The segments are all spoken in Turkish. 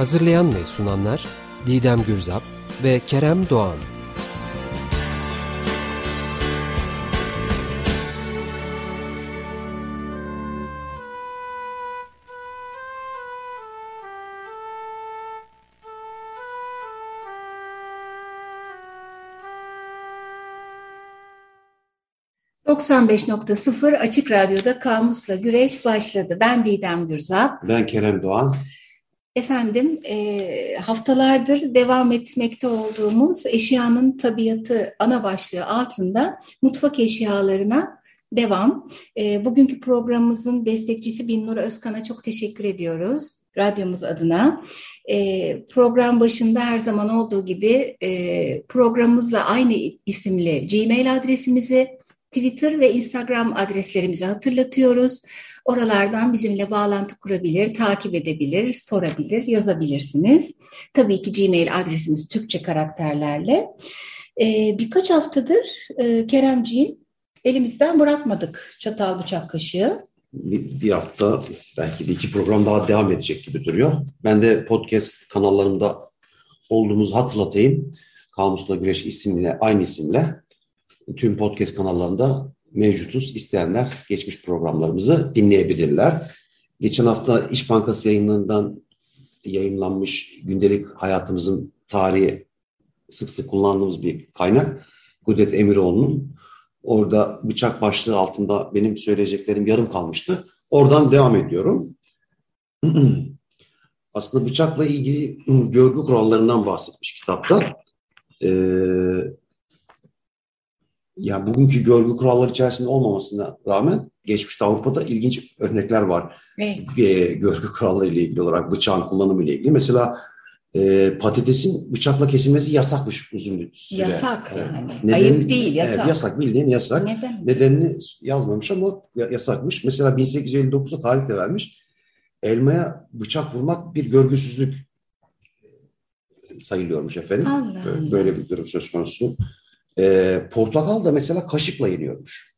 Hazırlayan ve sunanlar Didem Gürzap ve Kerem Doğan. ...95.0 Açık Radyo'da Kamus'la Güreş başladı. Ben Didem Gürzap. Ben Kerem Doğan. Efendim e, haftalardır devam etmekte olduğumuz eşyanın tabiatı ana başlığı altında mutfak eşyalarına devam. E, bugünkü programımızın destekçisi Binnur Özkan'a çok teşekkür ediyoruz radyomuz adına. E, program başında her zaman olduğu gibi e, programımızla aynı isimli Gmail adresimizi, Twitter ve Instagram adreslerimizi hatırlatıyoruz. Oralardan bizimle bağlantı kurabilir, takip edebilir, sorabilir, yazabilirsiniz. Tabii ki Gmail adresimiz Türkçe karakterlerle. Ee, birkaç haftadır e, Keremciğim elimizden bırakmadık çatal bıçak kaşığı. Bir, bir hafta belki de iki program daha devam edecek gibi duruyor. Ben de podcast kanallarımda olduğumuzu hatırlatayım. Kamusla Güreş isimle, aynı isimle tüm podcast kanallarında mevcutuz. İsteyenler geçmiş programlarımızı dinleyebilirler. Geçen hafta İş Bankası yayınlarından yayınlanmış gündelik hayatımızın tarihi sık sık kullandığımız bir kaynak. Kudret Emiroğlu'nun orada bıçak başlığı altında benim söyleyeceklerim yarım kalmıştı. Oradan devam ediyorum. Aslında bıçakla ilgili görgü kurallarından bahsetmiş kitapta. Ee, yani bugünkü görgü kuralları içerisinde olmamasına rağmen geçmişte Avrupa'da ilginç örnekler var. Evet. E, görgü kuralları ile ilgili olarak bıçağın kullanımı ile ilgili. Mesela e, patatesin bıçakla kesilmesi yasakmış uzun bir süre. Yasak yani. Nedeni, Ayıp değil yasak. Evet, yasak bildiğin yasak. Neden? Nedenini yazmamış ama yasakmış. Mesela 1859'da tarih de vermiş. Elmaya bıçak vurmak bir görgüsüzlük sayılıyormuş efendim. Allah Böyle Allah. bir durum söz konusu. E, portakal da mesela kaşıkla yeniyormuş.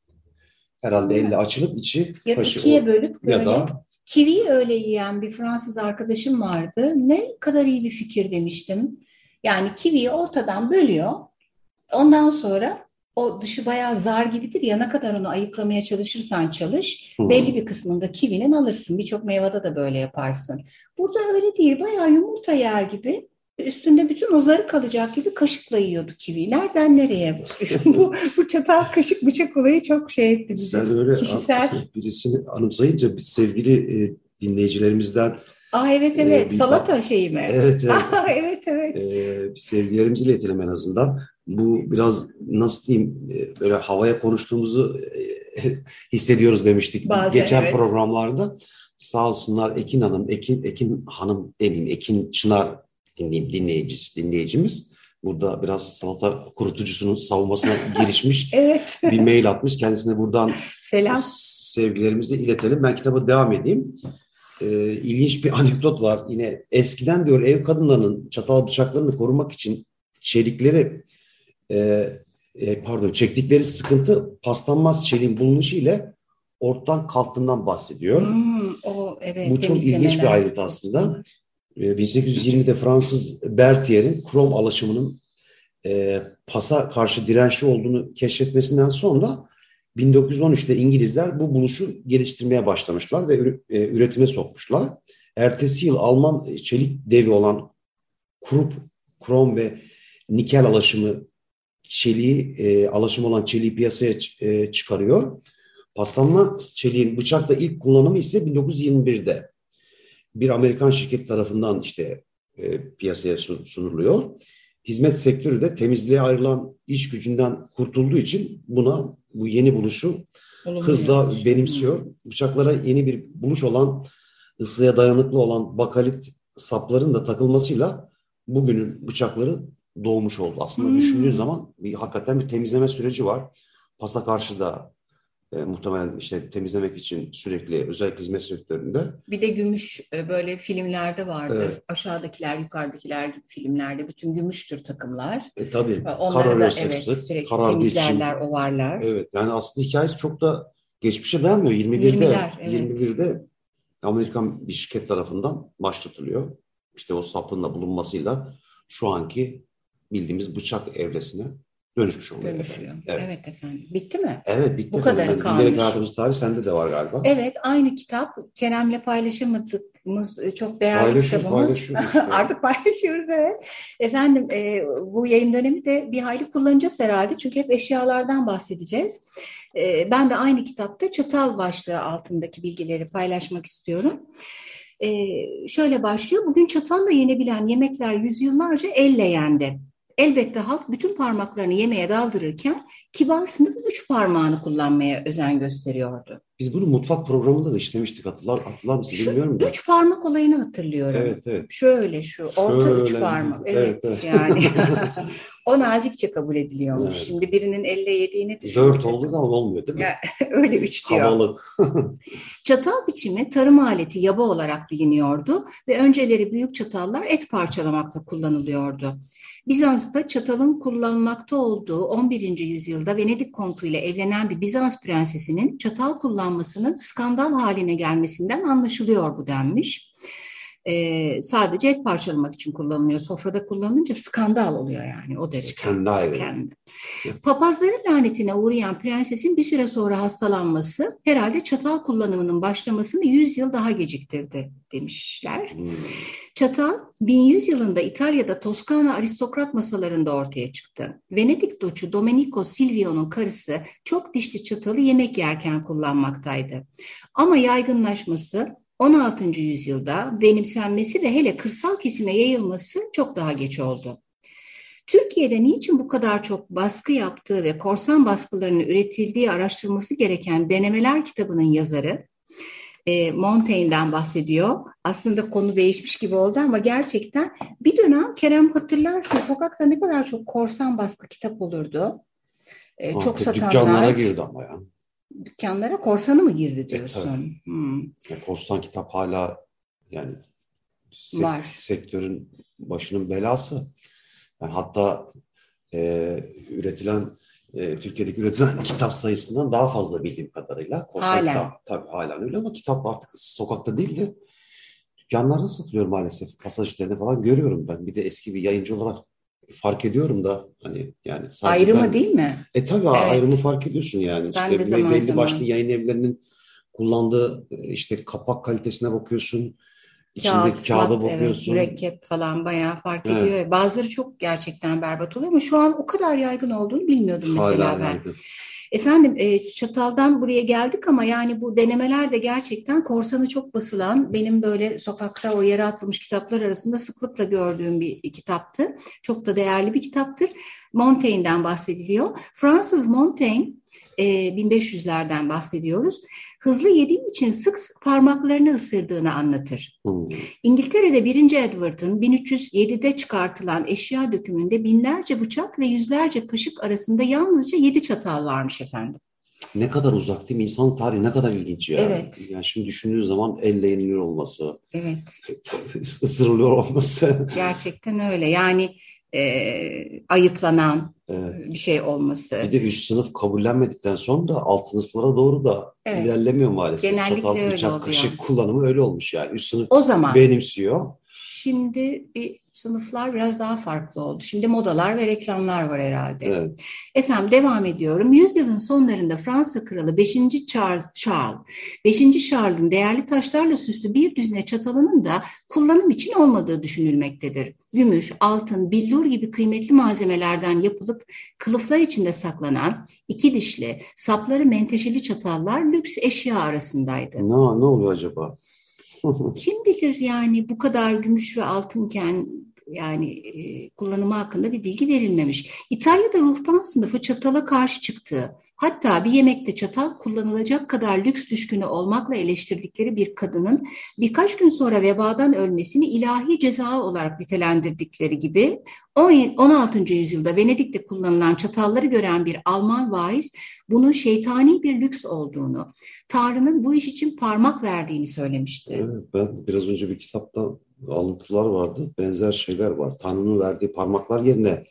Herhalde elle açılıp içi ya kaşık. ikiye bölüp böyle. Ya da Kivi öyle yiyen bir Fransız arkadaşım vardı. Ne kadar iyi bir fikir demiştim. Yani kiviyi ortadan bölüyor. Ondan sonra o dışı bayağı zar gibidir ya ne kadar onu ayıklamaya çalışırsan çalış hmm. belli bir kısmında kivinin alırsın. Birçok meyvada da böyle yaparsın. Burada öyle değil bayağı yumurta yer gibi üstünde bütün o zarı kalacak gibi kaşıkla yiyordu kivi. Nereden nereye? bu, bu çatal kaşık bıçak olayı çok şey etti bizi. Sen öyle Kişisel... birisini anımsayınca bir sevgili e, dinleyicilerimizden Aa evet e, evet. E, Salata şeyi mi? Evet evet. Aa, evet evet. E, sevgilerimizi iletelim en azından. Bu biraz nasıl diyeyim e, böyle havaya konuştuğumuzu e, hissediyoruz demiştik Bazen, geçen evet. programlarda. Sağ olsunlar Ekin Hanım, Ekin Ekin Hanım demeyeyim, Ekin Çınar dinleyim, dinleyicisi, dinleyicimiz. Burada biraz salata kurutucusunun savunmasına girişmiş. evet. Bir mail atmış. Kendisine buradan Selam. sevgilerimizi iletelim. Ben kitaba devam edeyim. Ee, ilginç bir anekdot var. Yine eskiden diyor ev kadınlarının çatal bıçaklarını korumak için çelikleri e, e, pardon çektikleri sıkıntı paslanmaz çeliğin bulunuşu ile ortadan kalktığından bahsediyor. Hmm, o, evet, Bu çok ilginç bir ayrıntı aslında. 1820'de ee, Fransız Berthier'in krom alaşımının e, pasa karşı dirençli olduğunu keşfetmesinden sonra 1913'te İngilizler bu buluşu geliştirmeye başlamışlar ve e, üretime sokmuşlar. Ertesi yıl Alman çelik devi olan Krupp, krom ve nikel alaşımı çeliği, e, alaşım olan çeliği piyasaya e, çıkarıyor. Paslanma çeliğin bıçakla ilk kullanımı ise 1921'de bir Amerikan şirket tarafından işte e, piyasaya sunuluyor. Hizmet sektörü de temizliğe ayrılan iş gücünden kurtulduğu için buna bu yeni buluşu Olumlu hızla benimsiyor. Bıçaklara yeni bir buluş olan, ısıya dayanıklı olan bakalit sapların da takılmasıyla bugünün bıçakları doğmuş oldu. Aslında hmm. düşündüğün zaman bir hakikaten bir temizleme süreci var. Pasa karşı da e, muhtemelen işte temizlemek için sürekli özellikle hizmet sektöründe. Bir de gümüş e, böyle filmlerde vardır. Evet. Aşağıdakiler, yukarıdakiler gibi filmlerde bütün gümüştür takımlar. E tabii. E, onları da sık evet, sık sürekli temizlerler, için. ovarlar. Evet yani aslında hikayesi çok da geçmişe dayanmıyor. 21'de 20'ler, evet. 21'de Amerikan bir şirket tarafından başlatılıyor. İşte o sapınla bulunmasıyla şu anki bildiğimiz bıçak evresine dönüşmüş oluyor. Dönüşüyor. Efendim. Evet. evet efendim. Bitti mi? Evet bitti. Bu kadar yani kalmış. Bilerek hayatımız tarihi sende de var galiba. Evet aynı kitap. Kerem'le paylaşamadığımız çok değerli kitabımız. Işte. Artık paylaşıyoruz evet. Efendim e, bu yayın dönemi de bir hayli kullanacağız herhalde. Çünkü hep eşyalardan bahsedeceğiz. E, ben de aynı kitapta çatal başlığı altındaki bilgileri paylaşmak istiyorum. E, şöyle başlıyor. Bugün çatalla yenebilen yemekler yüzyıllarca elle yendi. Elbette halk bütün parmaklarını yemeğe daldırırken kibar sınıf üç parmağını kullanmaya özen gösteriyordu. Biz bunu mutfak programında da işlemiştik hatırlar, hatırlar mısın şu bilmiyorum da. Üç parmak olayını hatırlıyorum. Evet evet. Şöyle şu orta Şöyle. üç parmak. Evet, evet, yani. o nazikçe kabul ediliyormuş. Evet. Şimdi birinin elle yediğini düşün. Dört olduğu zaman olmuyor değil mi? Ya, öyle üç diyor. Havalık. Çatal biçimi tarım aleti yaba olarak biliniyordu ve önceleri büyük çatallar et parçalamakta kullanılıyordu. Bizans'ta çatalın kullanılmakta olduğu 11. yüzyılda Venedik kontu ile evlenen bir Bizans prensesinin çatal kullanmasının skandal haline gelmesinden anlaşılıyor bu denmiş. Ee, sadece et parçalamak için kullanılıyor. Sofrada kullanınca skandal oluyor yani o derece. Skandal. skandal. Papazların lanetine uğrayan prensesin bir süre sonra hastalanması herhalde çatal kullanımının başlamasını 100 yıl daha geciktirdi demişler. Hmm. Çatal 1100 yılında İtalya'da Toskana aristokrat masalarında ortaya çıktı. Venedik doçu Domenico Silvio'nun karısı çok dişli çatalı yemek yerken kullanmaktaydı. Ama yaygınlaşması 16. yüzyılda benimsenmesi ve hele kırsal kesime yayılması çok daha geç oldu. Türkiye'de niçin bu kadar çok baskı yaptığı ve korsan baskılarının üretildiği araştırılması gereken denemeler kitabının yazarı e, Montaigne'den bahsediyor. Aslında konu değişmiş gibi oldu ama gerçekten bir dönem Kerem hatırlarsın sokakta ne kadar çok korsan baskı kitap olurdu. E, çok satanlar. Dükkanlara girdi ama ya. Dükkanlara korsanı mı girdi e, diyorsun? E, hmm. ya, korsan kitap hala yani sek- Var. sektörün başının belası. Yani hatta e, üretilen e, Türkiye'deki üretilen kitap sayısından daha fazla bildiğim kadarıyla. Korsan halen. Kitap, tabii halen öyle ama kitap artık sokakta değil de dükkanlarda satılıyor maalesef. Pasajlarını falan görüyorum ben. Bir de eski bir yayıncı olarak fark ediyorum da hani yani ayrımı ben, değil mi? E tabii evet. ayrımı fark ediyorsun yani. Ben işte de zaman belli zaman. başlı yayın evlerinin kullandığı e, işte kapak kalitesine bakıyorsun İçindeki Kağıt, kağıda bakıyorsun. Evet, mürekkep falan bayağı fark evet. ediyor. Bazıları çok gerçekten berbat oluyor ama şu an o kadar yaygın olduğunu bilmiyordum mesela Hala ben. Yaygın. Efendim e, Çatal'dan buraya geldik ama yani bu denemeler de gerçekten korsanı çok basılan benim böyle sokakta o yere atılmış kitaplar arasında sıklıkla gördüğüm bir kitaptı. Çok da değerli bir kitaptır. Montaigne'den bahsediliyor. Fransız Montaigne 1500'lerden bahsediyoruz hızlı yediği için sık sık parmaklarını ısırdığını anlatır. Hmm. İngiltere'de 1. Edward'ın 1307'de çıkartılan eşya dökümünde binlerce bıçak ve yüzlerce kaşık arasında yalnızca 7 çatal varmış efendim. Ne kadar uzak değil mi? İnsan tarihi ne kadar ilginç ya. Evet. Yani şimdi düşündüğün zaman elle yeniliyor olması. Evet. ısırılıyor olması. Gerçekten öyle. Yani e, ayıplanan evet. bir şey olması. Bir de üst sınıf kabullenmedikten sonra da alt sınıflara doğru da evet. ilerlemiyor maalesef. Genellikle Çatal, öyle bıçak, oluyor. kaşık kullanımı öyle olmuş yani. Üst sınıf o zaman, benimsiyor. Şimdi bir sınıflar biraz daha farklı oldu. Şimdi modalar ve reklamlar var herhalde. Evet. Efendim devam ediyorum. Yüzyılın sonlarında Fransa kralı 5. Charles, Charles 5. Charles'ın değerli taşlarla süslü bir düzine çatalının da kullanım için olmadığı düşünülmektedir. Gümüş, altın, billur gibi kıymetli malzemelerden yapılıp kılıflar içinde saklanan iki dişli, sapları menteşeli çatallar lüks eşya arasındaydı. Ne, ne oluyor acaba? Kim bilir yani bu kadar gümüş ve altınken yani e, kullanımı hakkında bir bilgi verilmemiş. İtalya'da ruhban sınıfı çatala karşı çıktı Hatta bir yemekte çatal kullanılacak kadar lüks düşkünü olmakla eleştirdikleri bir kadının birkaç gün sonra vebadan ölmesini ilahi ceza olarak nitelendirdikleri gibi 16. yüzyılda Venedik'te kullanılan çatalları gören bir Alman vaiz bunun şeytani bir lüks olduğunu, Tanrı'nın bu iş için parmak verdiğini söylemişti. Evet, ben biraz önce bir kitapta alıntılar vardı. Benzer şeyler var. Tanrı'nın verdiği parmaklar yerine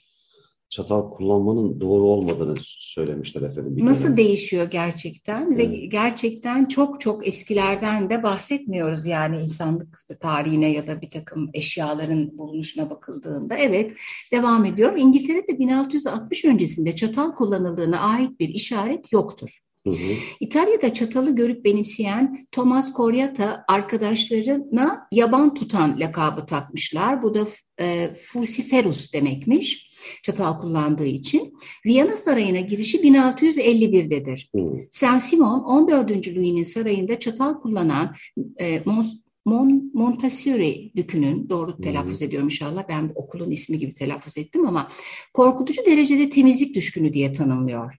çatal kullanmanın doğru olmadığını söylemişler efendim. Bir Nasıl dönem. değişiyor gerçekten evet. ve gerçekten çok çok eskilerden de bahsetmiyoruz yani insanlık tarihine ya da bir takım eşyaların bulunuşuna bakıldığında. Evet devam ediyorum. İngiltere'de 1660 öncesinde çatal kullanıldığına ait bir işaret yoktur. Hı hı. İtalya'da çatalı görüp benimseyen Thomas Coriata arkadaşlarına yaban tutan lakabı takmışlar. Bu da e, Fusiferus demekmiş çatal kullandığı için. Viyana Sarayı'na girişi 1651'dedir. Hı. Saint Simon 14. Louis'nin sarayında çatal kullanan e, Mons Mon, Montasuri dükünün, doğru telaffuz ediyorum inşallah, ben okulun ismi gibi telaffuz ettim ama korkutucu derecede temizlik düşkünü diye tanımlıyor.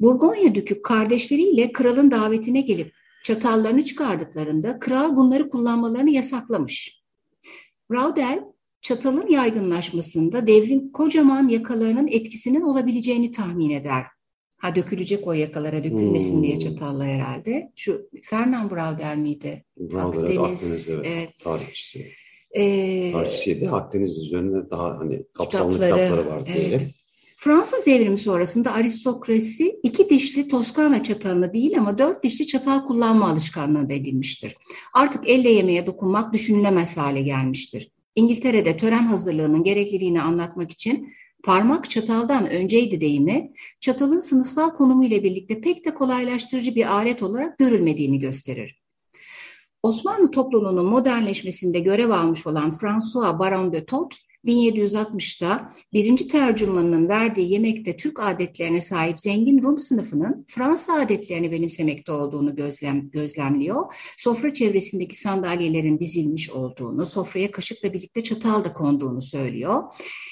Burgonya Dükü kardeşleriyle kralın davetine gelip çatallarını çıkardıklarında kral bunları kullanmalarını yasaklamış. Raudel çatalın yaygınlaşmasında devrin kocaman yakalarının etkisinin olabileceğini tahmin eder. Ha dökülecek o yakalara dökülmesin hmm. diye çatalla herhalde. Şu Fernand Braudel miydi? Braudel Akdeniz, Akdeniz evet, evet. tarihçisi. Ee, Tarihçiydi. Akdeniz üzerine daha hani kapsamlı kitapları, kitapları var diyelim. Evet. Fransız devrimi sonrasında aristokrasi iki dişli Toskana çatalını değil ama dört dişli çatal kullanma alışkanlığına edilmiştir. Artık elle yemeğe dokunmak düşünülemez hale gelmiştir. İngiltere'de tören hazırlığının gerekliliğini anlatmak için parmak çataldan önceydi deyimi, çatalın sınıfsal konumu ile birlikte pek de kolaylaştırıcı bir alet olarak görülmediğini gösterir. Osmanlı toplumunun modernleşmesinde görev almış olan François Baron de Thot, 1760'da birinci tercümanının verdiği yemekte Türk adetlerine sahip zengin Rum sınıfının Fransa adetlerini benimsemekte olduğunu gözlem, gözlemliyor. Sofra çevresindeki sandalyelerin dizilmiş olduğunu, sofraya kaşıkla birlikte çatal da konduğunu söylüyor.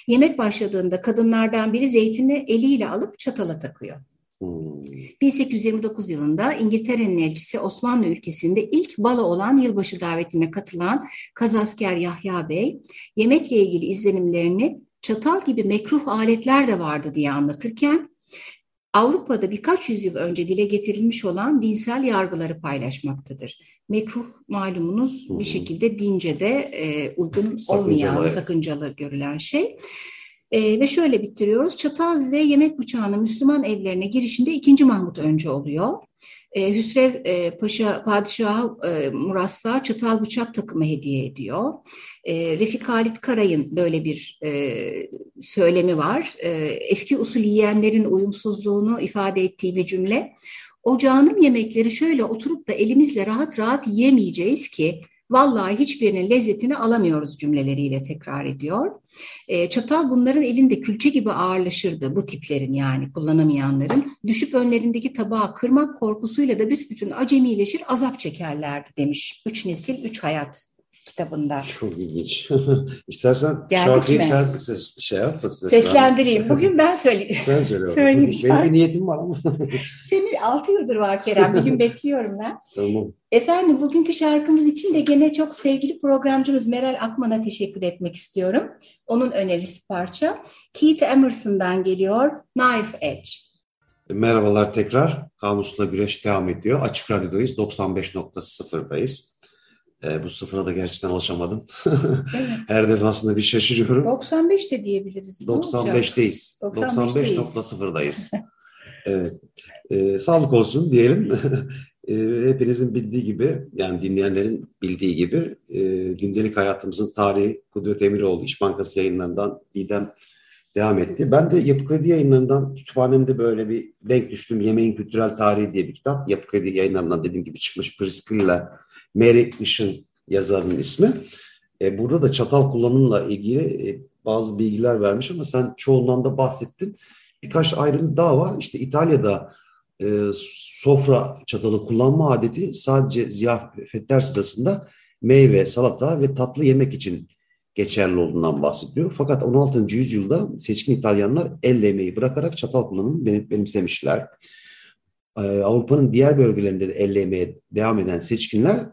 Yemek başladığında kadınlardan biri zeytini eliyle alıp çatala takıyor. 1829 hmm. yılında İngiltere'nin elçisi Osmanlı ülkesinde ilk balo olan yılbaşı davetine katılan Kazasker Yahya Bey, yemekle ilgili izlenimlerini çatal gibi mekruh aletler de vardı diye anlatırken, Avrupa'da birkaç yüzyıl önce dile getirilmiş olan dinsel yargıları paylaşmaktadır. Mekruh malumunuz bir şekilde dince de e, uygun sakıncalı, olmayan, sakıncalı görülen şey. E, ve şöyle bitiriyoruz. Çatal ve yemek bıçağının Müslüman evlerine girişinde 2. Mahmut önce oluyor. E, Hüsrev e, Paşa Padişah'a e, Murassa çatal bıçak takımı hediye ediyor. E, Refik Halit Karay'ın böyle bir e, söylemi var. E, eski usul yiyenlerin uyumsuzluğunu ifade ettiği bir cümle. O yemekleri şöyle oturup da elimizle rahat rahat yemeyeceğiz ki vallahi hiçbirinin lezzetini alamıyoruz cümleleriyle tekrar ediyor. E, çatal bunların elinde külçe gibi ağırlaşırdı bu tiplerin yani kullanamayanların. Düşüp önlerindeki tabağı kırmak korkusuyla da büsbütün acemileşir azap çekerlerdi demiş. Üç nesil, üç hayat kitabında. Çok ilginç. İstersen Geldik şarkıyı mi? sen ses, şey yap seslendireyim. Bugün ben söyleyeyim. Sen söyle. Söyleyeyim. Benim bir niyetim var ama. Senin altı yıldır var Kerem. Bir gün bekliyorum ben. Tamam. Efendim bugünkü şarkımız için de gene çok sevgili programcımız Meral Akman'a teşekkür etmek istiyorum. Onun önerisi parça. Keith Emerson'dan geliyor Knife Edge. Merhabalar tekrar. Kamusla Güreş devam ediyor. Açık Radyo'dayız. 95.0'dayız. E, bu sıfıra da gerçekten alışamadım. Her defasında bir şaşırıyorum. 95 de diyebiliriz. 95'teyiz. 95.0'dayız. evet. E, sağlık olsun diyelim. e, hepinizin bildiği gibi, yani dinleyenlerin bildiği gibi e, gündelik hayatımızın tarihi Kudret Emiroğlu İş Bankası yayınlarından Didem devam etti. Ben de Yapı Kredi yayınlarından kütüphanemde böyle bir denk düştüm. Yemeğin Kültürel Tarihi diye bir kitap. Yapı Kredi yayınlarından dediğim gibi çıkmış Priscilla Mary Işın yazarının ismi. E, burada da çatal kullanımla ilgili e, bazı bilgiler vermiş ama sen çoğundan da bahsettin. Birkaç ayrıntı daha var. İşte İtalya'da e, sofra çatalı kullanma adeti sadece ziyafetler sırasında meyve, salata ve tatlı yemek için geçerli olduğundan bahsediyor. Fakat 16. yüzyılda seçkin İtalyanlar el yemeği bırakarak çatal kullanımını benimsemişler. Ee, Avrupa'nın diğer bölgelerinde de el yemeğe devam eden seçkinler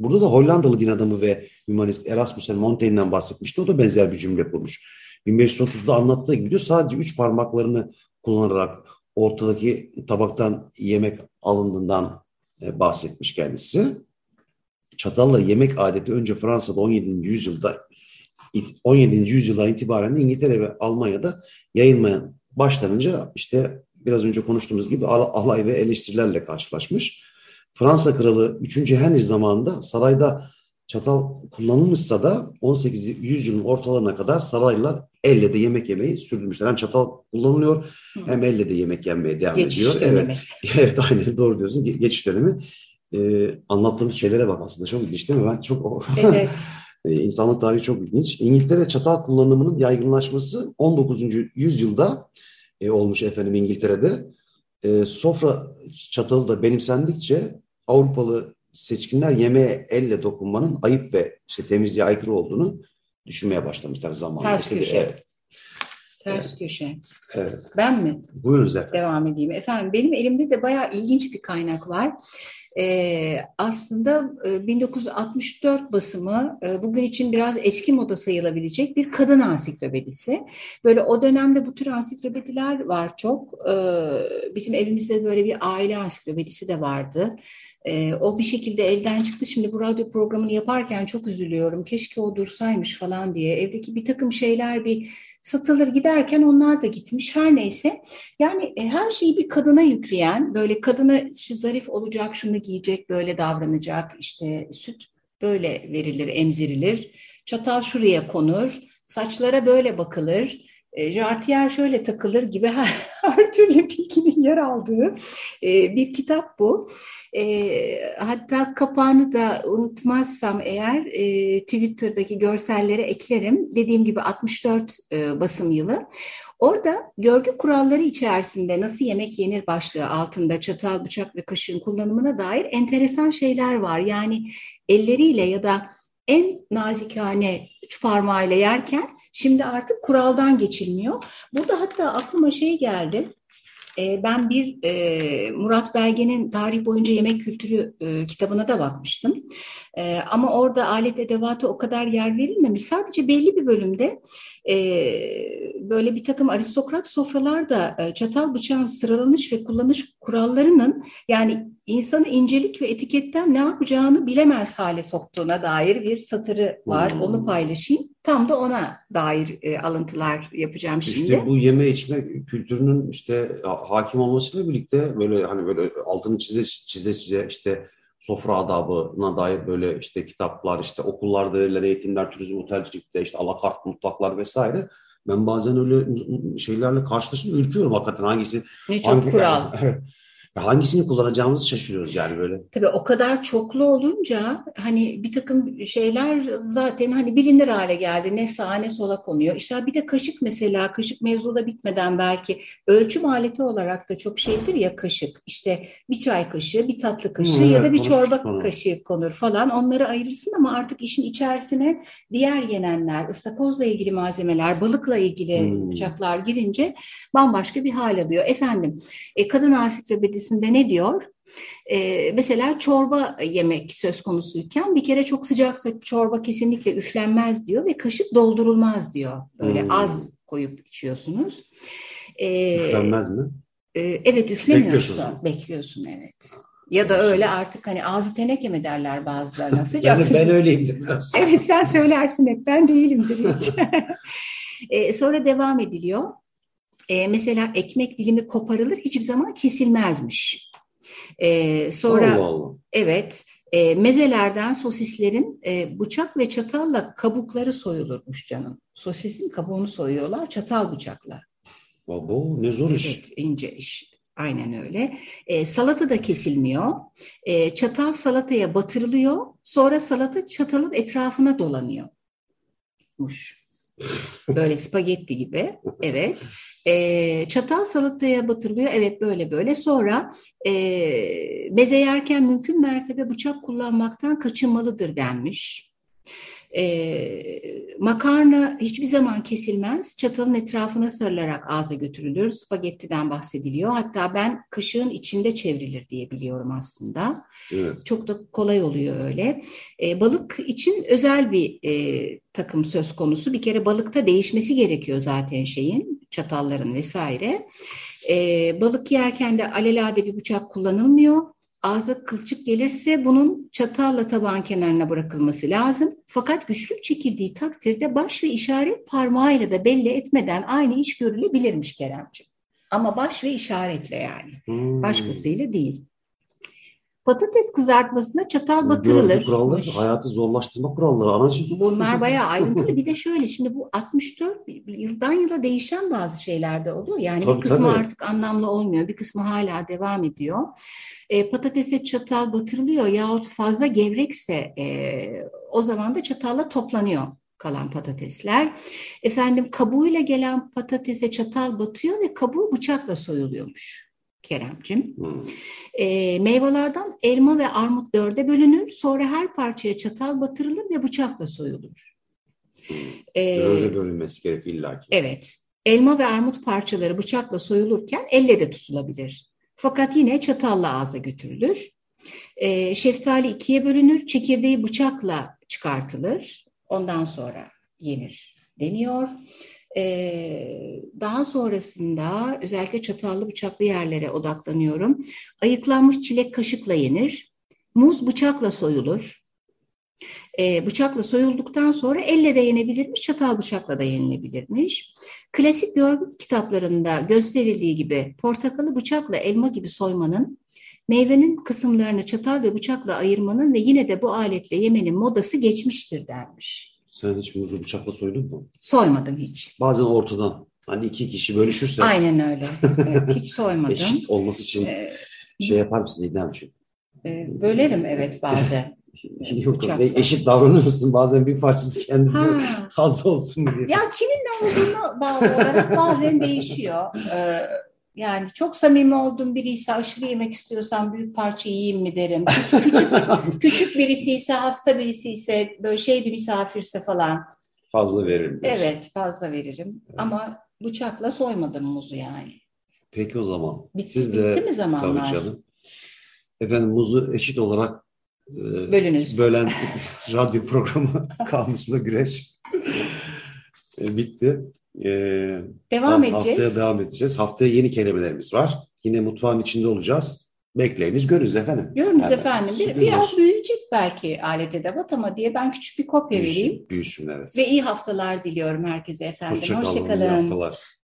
burada da Hollandalı din adamı ve hümanist Erasmus Montaigne'den bahsetmişti. O da benzer bir cümle kurmuş. 1530'da anlattığı gibi diyor sadece üç parmaklarını kullanarak ortadaki tabaktan yemek alındığından e, bahsetmiş kendisi. Çatalla yemek adeti önce Fransa'da 17. yüzyılda 17. yüzyıldan itibaren İngiltere ve Almanya'da yayılmaya başlanınca işte biraz önce konuştuğumuz gibi alay ve eleştirilerle karşılaşmış. Fransa kralı 3. Henry zamanında sarayda çatal kullanılmışsa da 18. yüzyılın ortalarına kadar saraylar elle de yemek yemeyi sürdürmüşler. Hem çatal kullanılıyor hem elle de yemek yenmeye devam Geçiş ediyor. Dönemi. Evet, evet aynen doğru diyorsun. Ge- geçiş dönemi. Ee, anlattığımız şeylere bak aslında çok ilginç değil mi? Ben çok Evet. Ee, İnsanlık tarihi çok ilginç. İngiltere çatal kullanımının yaygınlaşması 19. yüzyılda e, olmuş efendim İngiltere'de. E, sofra çatalı da benimsendikçe Avrupalı seçkinler yemeğe elle dokunmanın ayıp ve işte temizliğe aykırı olduğunu düşünmeye başlamışlar zamanla. Ters köşe. Evet, Ters köşe. evet. Ben mi? Buyurunuz efendim. devam edeyim. Efendim benim elimde de bayağı ilginç bir kaynak var. Ee, aslında e, 1964 basımı e, bugün için biraz eski moda sayılabilecek bir kadın ansiklopedisi. Böyle o dönemde bu tür ansiklopediler var çok. Ee, bizim evimizde böyle bir aile ansiklopedisi de vardı. Ee, o bir şekilde elden çıktı. Şimdi bu radyo programını yaparken çok üzülüyorum. Keşke o dursaymış falan diye. Evdeki bir takım şeyler bir satılır giderken onlar da gitmiş. Her neyse yani e, her şeyi bir kadına yükleyen böyle kadına şu zarif olacak şunu giyecek böyle davranacak işte süt böyle verilir emzirilir. Çatal şuraya konur. Saçlara böyle bakılır. E, jartiyer şöyle takılır gibi her, her türlü bilginin yer aldığı e, bir kitap bu. E, hatta kapağını da unutmazsam eğer Twitter'daki görsellere eklerim. Dediğim gibi 64 e, basım yılı. Orada görgü kuralları içerisinde nasıl yemek yenir başlığı altında çatal, bıçak ve kaşığın kullanımına dair enteresan şeyler var. Yani elleriyle ya da en nazikane üç parmağıyla yerken şimdi artık kuraldan geçilmiyor. Burada hatta aklıma şey geldi. Ee, ben bir e, Murat Belge'nin tarih boyunca yemek kültürü e, kitabına da bakmıştım. E, ama orada alet edevatı o kadar yer verilmemiş. Sadece belli bir bölümde e, böyle bir takım aristokrat sofralarda e, çatal bıçağın sıralanış ve kullanış kurallarının yani insanı incelik ve etiketten ne yapacağını bilemez hale soktuğuna dair bir satırı var. Hmm. Onu paylaşayım. Tam da ona dair e, alıntılar yapacağım şimdi. İşte bu yeme içme kültürünün işte hakim olmasıyla birlikte böyle hani böyle altını çize çize çize işte sofra adabına dair böyle işte kitaplar, işte okullarda verilen eğitimler, turizm otelcilikte işte alakart mutfaklar vesaire. Ben bazen öyle şeylerle karşılaşıp ürküyorum hakikaten hangisi. Ne çok hangi, kural. Evet hangisini kullanacağımızı şaşırıyoruz yani böyle. Tabii o kadar çoklu olunca hani bir takım şeyler zaten hani bilinir hale geldi. Ne sağa ne sola konuyor. İşte bir de kaşık mesela kaşık mevzu da bitmeden belki ölçüm aleti olarak da çok şeydir ya kaşık. İşte bir çay kaşığı, bir tatlı kaşığı hmm, ya da bir çorba konu. kaşığı konur falan. Onları ayırırsın ama artık işin içerisine diğer yenenler, ıstakozla ilgili malzemeler, balıkla ilgili hmm. bıçaklar girince bambaşka bir hal alıyor. Efendim, e, kadın ansiklopedisi maddesinde ne diyor? Ee, mesela çorba yemek söz konusuyken bir kere çok sıcaksa çorba kesinlikle üflenmez diyor ve kaşık doldurulmaz diyor. Böyle hmm. az koyup içiyorsunuz. Ee, üflenmez mi? E, evet üflemiyorsun. Bekliyorsun. Bekliyorsun evet. Ya da öyle artık hani ağzı teneke mi derler bazılarına sıcak ben, ben öyleyimdir biraz. Evet sen söylersin hep ben değilimdir hiç. ee, sonra devam ediliyor e, mesela ekmek dilimi koparılır hiçbir zaman kesilmezmiş. E, sonra Allah Allah. evet e, mezelerden sosislerin e, bıçak ve çatalla kabukları soyulurmuş canım. Sosisin kabuğunu soyuyorlar çatal bıçakla. Bu ne zor iş. Evet ince iş. Aynen öyle. E, salata da kesilmiyor. E, çatal salataya batırılıyor. Sonra salata çatalın etrafına dolanıyor. Böyle spagetti gibi. Evet. E, çatal salataya batırılıyor. Evet böyle böyle. Sonra e, meze yerken mümkün mertebe bıçak kullanmaktan kaçınmalıdır denmiş. E, makarna hiçbir zaman kesilmez. Çatalın etrafına sarılarak ağza götürülür. Spagettiden bahsediliyor. Hatta ben kaşığın içinde çevrilir diye biliyorum aslında. Evet. Çok da kolay oluyor öyle. E, balık için özel bir e, takım söz konusu. Bir kere balıkta değişmesi gerekiyor zaten şeyin, çatalların vesaire. E, balık yerken de alelade bir bıçak kullanılmıyor ağza kılçık gelirse bunun çatalla tabağın kenarına bırakılması lazım. Fakat güçlük çekildiği takdirde baş ve işaret parmağıyla da belli etmeden aynı iş görülebilirmiş Keremciğim. Ama baş ve işaretle yani. Hmm. Başkasıyla değil. Patates kızartmasına çatal batırılır. Gördü kurallar, hayatı zorlaştırma kuralları anacığım. Bunlar bayağı ayrıntılı. Bir de şöyle şimdi bu 64 yıldan yıla değişen bazı şeylerde oluyor. Yani tabii, bir kısmı tabii. artık anlamlı olmuyor. Bir kısmı hala devam ediyor. E, patatese çatal batırılıyor yahut fazla gevrekse e, o zaman da çatalla toplanıyor kalan patatesler. Efendim kabuğuyla gelen patatese çatal batıyor ve kabuğu bıçakla soyuluyormuş. Keremcim. Hmm. E, meyvelerden elma ve armut dörde bölünür. Sonra her parçaya çatal batırılır ve bıçakla soyulur. Hmm. E, Dörde bölünmesi gerek illa ki. Evet. Elma ve armut parçaları bıçakla soyulurken elle de tutulabilir. Fakat yine çatalla ağza götürülür. E, şeftali ikiye bölünür. Çekirdeği bıçakla çıkartılır. Ondan sonra yenir deniyor. Daha sonrasında özellikle çatallı bıçaklı yerlere odaklanıyorum. Ayıklanmış çilek kaşıkla yenir. Muz bıçakla soyulur. Bıçakla soyulduktan sonra elle de yenebilirmiş, çatal bıçakla da yenilebilirmiş. Klasik görgü kitaplarında gösterildiği gibi portakalı bıçakla elma gibi soymanın, meyvenin kısımlarını çatal ve bıçakla ayırmanın ve yine de bu aletle yemenin modası geçmiştir denmiş. Sen hiç muzu bıçakla soydun mu? Soymadım hiç. Bazen ortadan. Hani iki kişi bölüşürse. Aynen öyle. Evet, hiç soymadım. Eşit olması için ee, şey yapar mısın İdemciğim? E, bölerim evet bazen. Yok, eşit davranır mısın? Bazen bir parçası kendine fazla olsun diye. Ya kimin ne olduğuna bağlı olarak bazen değişiyor. Ee, yani çok samimi olduğum biri ise aşırı yemek istiyorsam büyük parça yiyeyim mi derim. Küçük, küçük, küçük birisi ise hasta birisi ise böyle şey bir misafirse falan. Fazla veririm. Evet fazla veririm evet. ama bıçakla soymadım muzu yani. Peki o zaman. Bitti, Siz de bitti mi zamanlar? Tabii canım. Efendim muzu eşit olarak e, Bölünüz. bölen radyo programı Kamusla Güreş e, bitti. Ee, devam edeceğiz. Haftaya devam edeceğiz. Haftaya yeni kelimelerimiz var. Yine mutfağın içinde olacağız. Bekleyiniz, görürüz efendim. Görürüz yani, efendim. Bir, biraz büyüyecek belki alet edevat ama diye ben küçük bir kopya büyüsün, vereyim. Büyüsün evet. Ve iyi haftalar diliyorum herkese efendim. Hoşçakalın. Hoşça, Hoşça iyi haftalar.